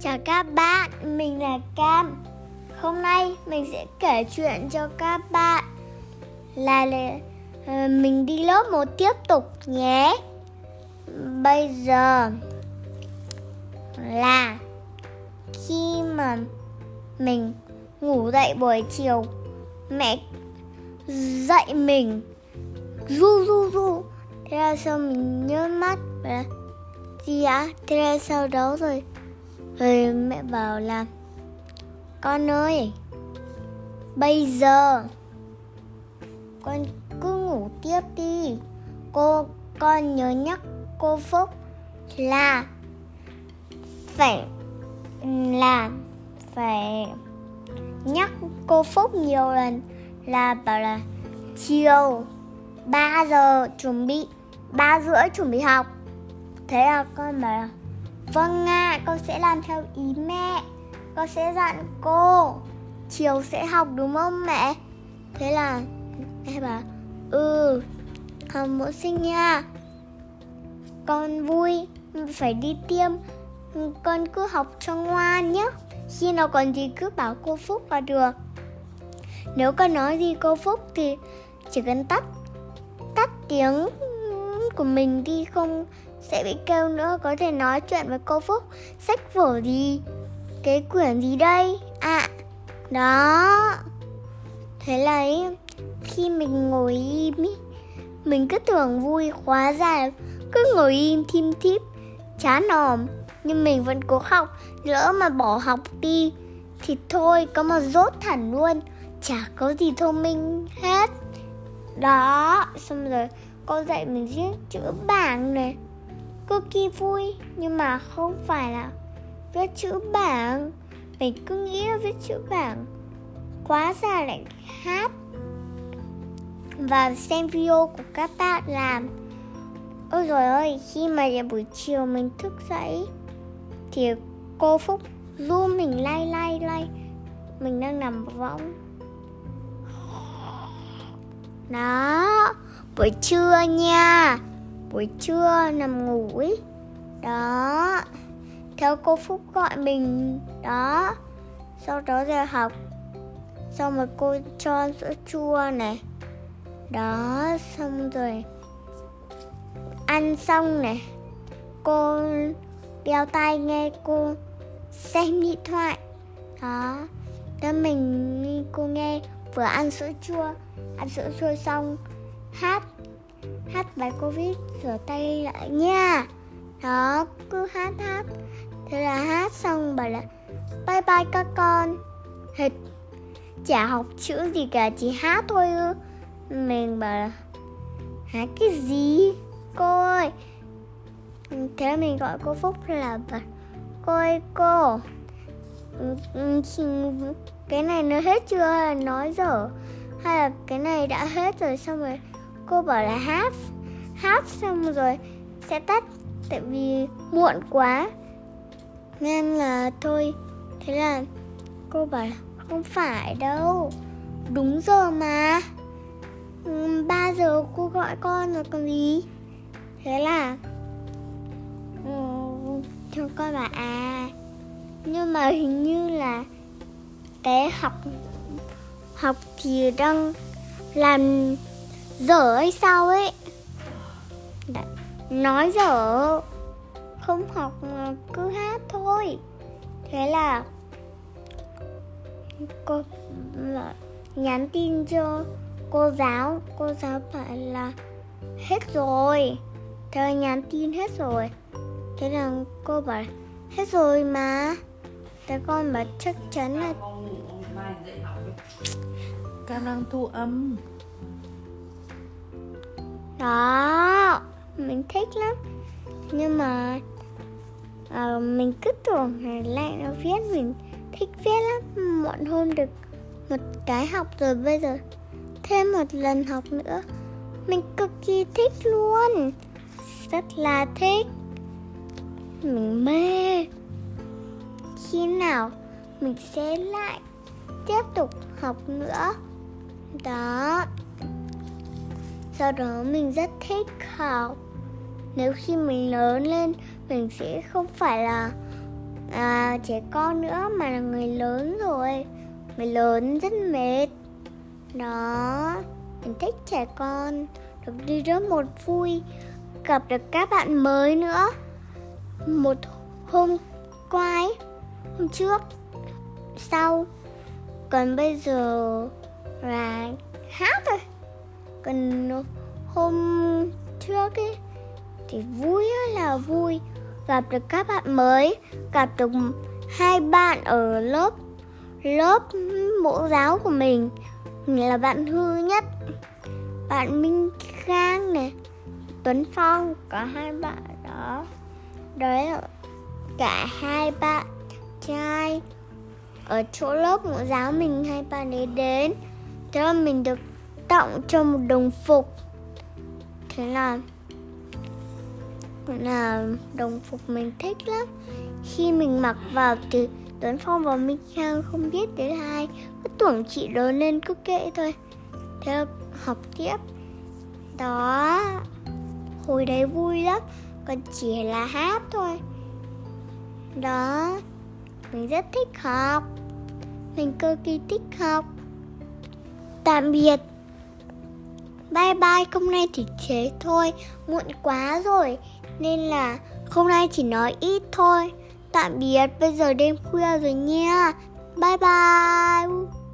Chào các bạn, mình là Cam. Hôm nay mình sẽ kể chuyện cho các bạn là, là uh, ờ, mình đi lớp một tiếp tục nhé. Bây giờ là khi mà mình ngủ dậy buổi chiều mẹ dậy mình ru ru ru thế là sau mình nhớ mắt và gì ạ thế là sau đó rồi thì mẹ bảo là, con ơi, bây giờ con cứ ngủ tiếp đi. Cô, con nhớ nhắc cô phúc là phải là phải nhắc cô phúc nhiều lần, là bảo là chiều 3 giờ chuẩn bị 3 rưỡi chuẩn bị học. Thế là con bảo là vâng ạ à, con sẽ làm theo ý mẹ. Con sẽ dặn cô chiều sẽ học đúng không mẹ? Thế là mẹ bảo ừ học mẫu sinh nha. Con vui phải đi tiêm. Con cứ học cho ngoan nhé khi nào còn gì cứ bảo cô phúc là được. Nếu con nói gì cô phúc thì chỉ cần tắt tắt tiếng của mình đi không sẽ bị kêu nữa. Có thể nói chuyện với cô phúc. Sách vở gì? Cái quyển gì đây? À đó. Thế là ấy, khi mình ngồi im ý, mình cứ tưởng vui quá ra cứ ngồi im thim thíp chán nòm nhưng mình vẫn cố học lỡ mà bỏ học đi thì thôi có mà rốt hẳn luôn. Chả có gì thông minh hết. Đó xong rồi cô dạy mình viết chữ bảng này. Cực kỳ vui, nhưng mà không phải là viết chữ bảng. Mình cứ nghĩ là viết chữ bảng quá ra lại hát và xem video của các bạn làm. Ôi rồi ơi, khi mà buổi chiều mình thức dậy, thì cô phúc du mình lay lay lay. Mình đang nằm võng. Đó buổi trưa nha. Buổi trưa nằm ngủ. Ấy đó. Theo cô phúc gọi mình. Đó. Sau đó giờ học. Xong rồi cô cho sữa chua này. Đó, xong rồi ăn xong này. Cô đeo tai nghe cô, xem điện thoại. Đó. Đó mình, cô nghe, vừa ăn sữa chua. Ăn sữa chua xong hát hát bài covid rửa tay lại nha. Đó, cứ hát hát. Thế là hát xong bảo là, bye bye các con. Hệt chả học chữ gì cả, chỉ hát thôi ư. Mình bảo là hát cái gì, cô ơi? Thế là mình gọi cô phúc là bảo, cô ơi, cô. Ừ, ừ, ừ, cái này nó hết chưa? Nói dở. Hay là cái này đã hết rồi, xong rồi cô bảo là hát hát xong rồi sẽ tắt, tại vì muộn quá. Nên là thôi, thế là cô bảo là không phải đâu, đúng giờ mà. Ừ, 3 giờ cô gọi con rồi còn gì. Thế là ừ, cho con bảo à nhưng mà hình như là cái học học thì đang làm dở hay sao ấy? Đấy. nói dở, không học mà cứ hát thôi. Thế là cô nhắn tin cho cô giáo cô giáo bảo là hết rồi. Thế là nhắn tin hết rồi. Thế là cô bảo, hết rồi mà. Thế con bảo, chắc chắn là con đang thu âm đó mình thích lắm. Nhưng mà à, mình cứ tưởng là lại nó viết mình thích viết lắm. Muộn hôm được một cái học rồi bây giờ. Thêm một lần học nữa. Mình cực kỳ thích luôn. Rất là thích. Mình mê. Khi nào mình sẽ lại tiếp tục học nữa? Đó sau đó mình rất thích học. Nếu khi mình lớn lên mình sẽ không phải là à, trẻ con nữa mà là người lớn rồi. Người lớn rất mệt. Đó mình thích trẻ con được đi rất một vui gặp được các bạn mới nữa. Một hôm qua ấy, hôm trước sau còn bây giờ là hát rồi còn hôm trước ấy, thì vui là vui. Gặp được các bạn mới, gặp được hai bạn ở lớp lớp mẫu giáo của mình. Là bạn hư nhất, bạn minh khang này, tuấn phong cả hai bạn đó. Đấy, cả hai bạn trai. Ở chỗ lớp mẫu giáo mình, hai bạn ấy đến. Thế là mình được tặng cho một đồng phục thế là là đồng phục mình thích lắm. Khi mình mặc vào thì Tuấn Phong và Minh Khang không biết đến ai. Cứ tưởng chị lớn lên cứ kệ thôi. Thế là học tiếp. Đó. Hồi đấy vui lắm. Còn chỉ là hát thôi. Đó. Mình rất thích học. Mình cực kỳ thích học. Tạm biệt bye bye hôm nay thì thế thôi. Muộn quá rồi, nên là hôm nay chỉ nói ít thôi. Tạm biệt, bây giờ đêm khuya rồi nha. Bye bye.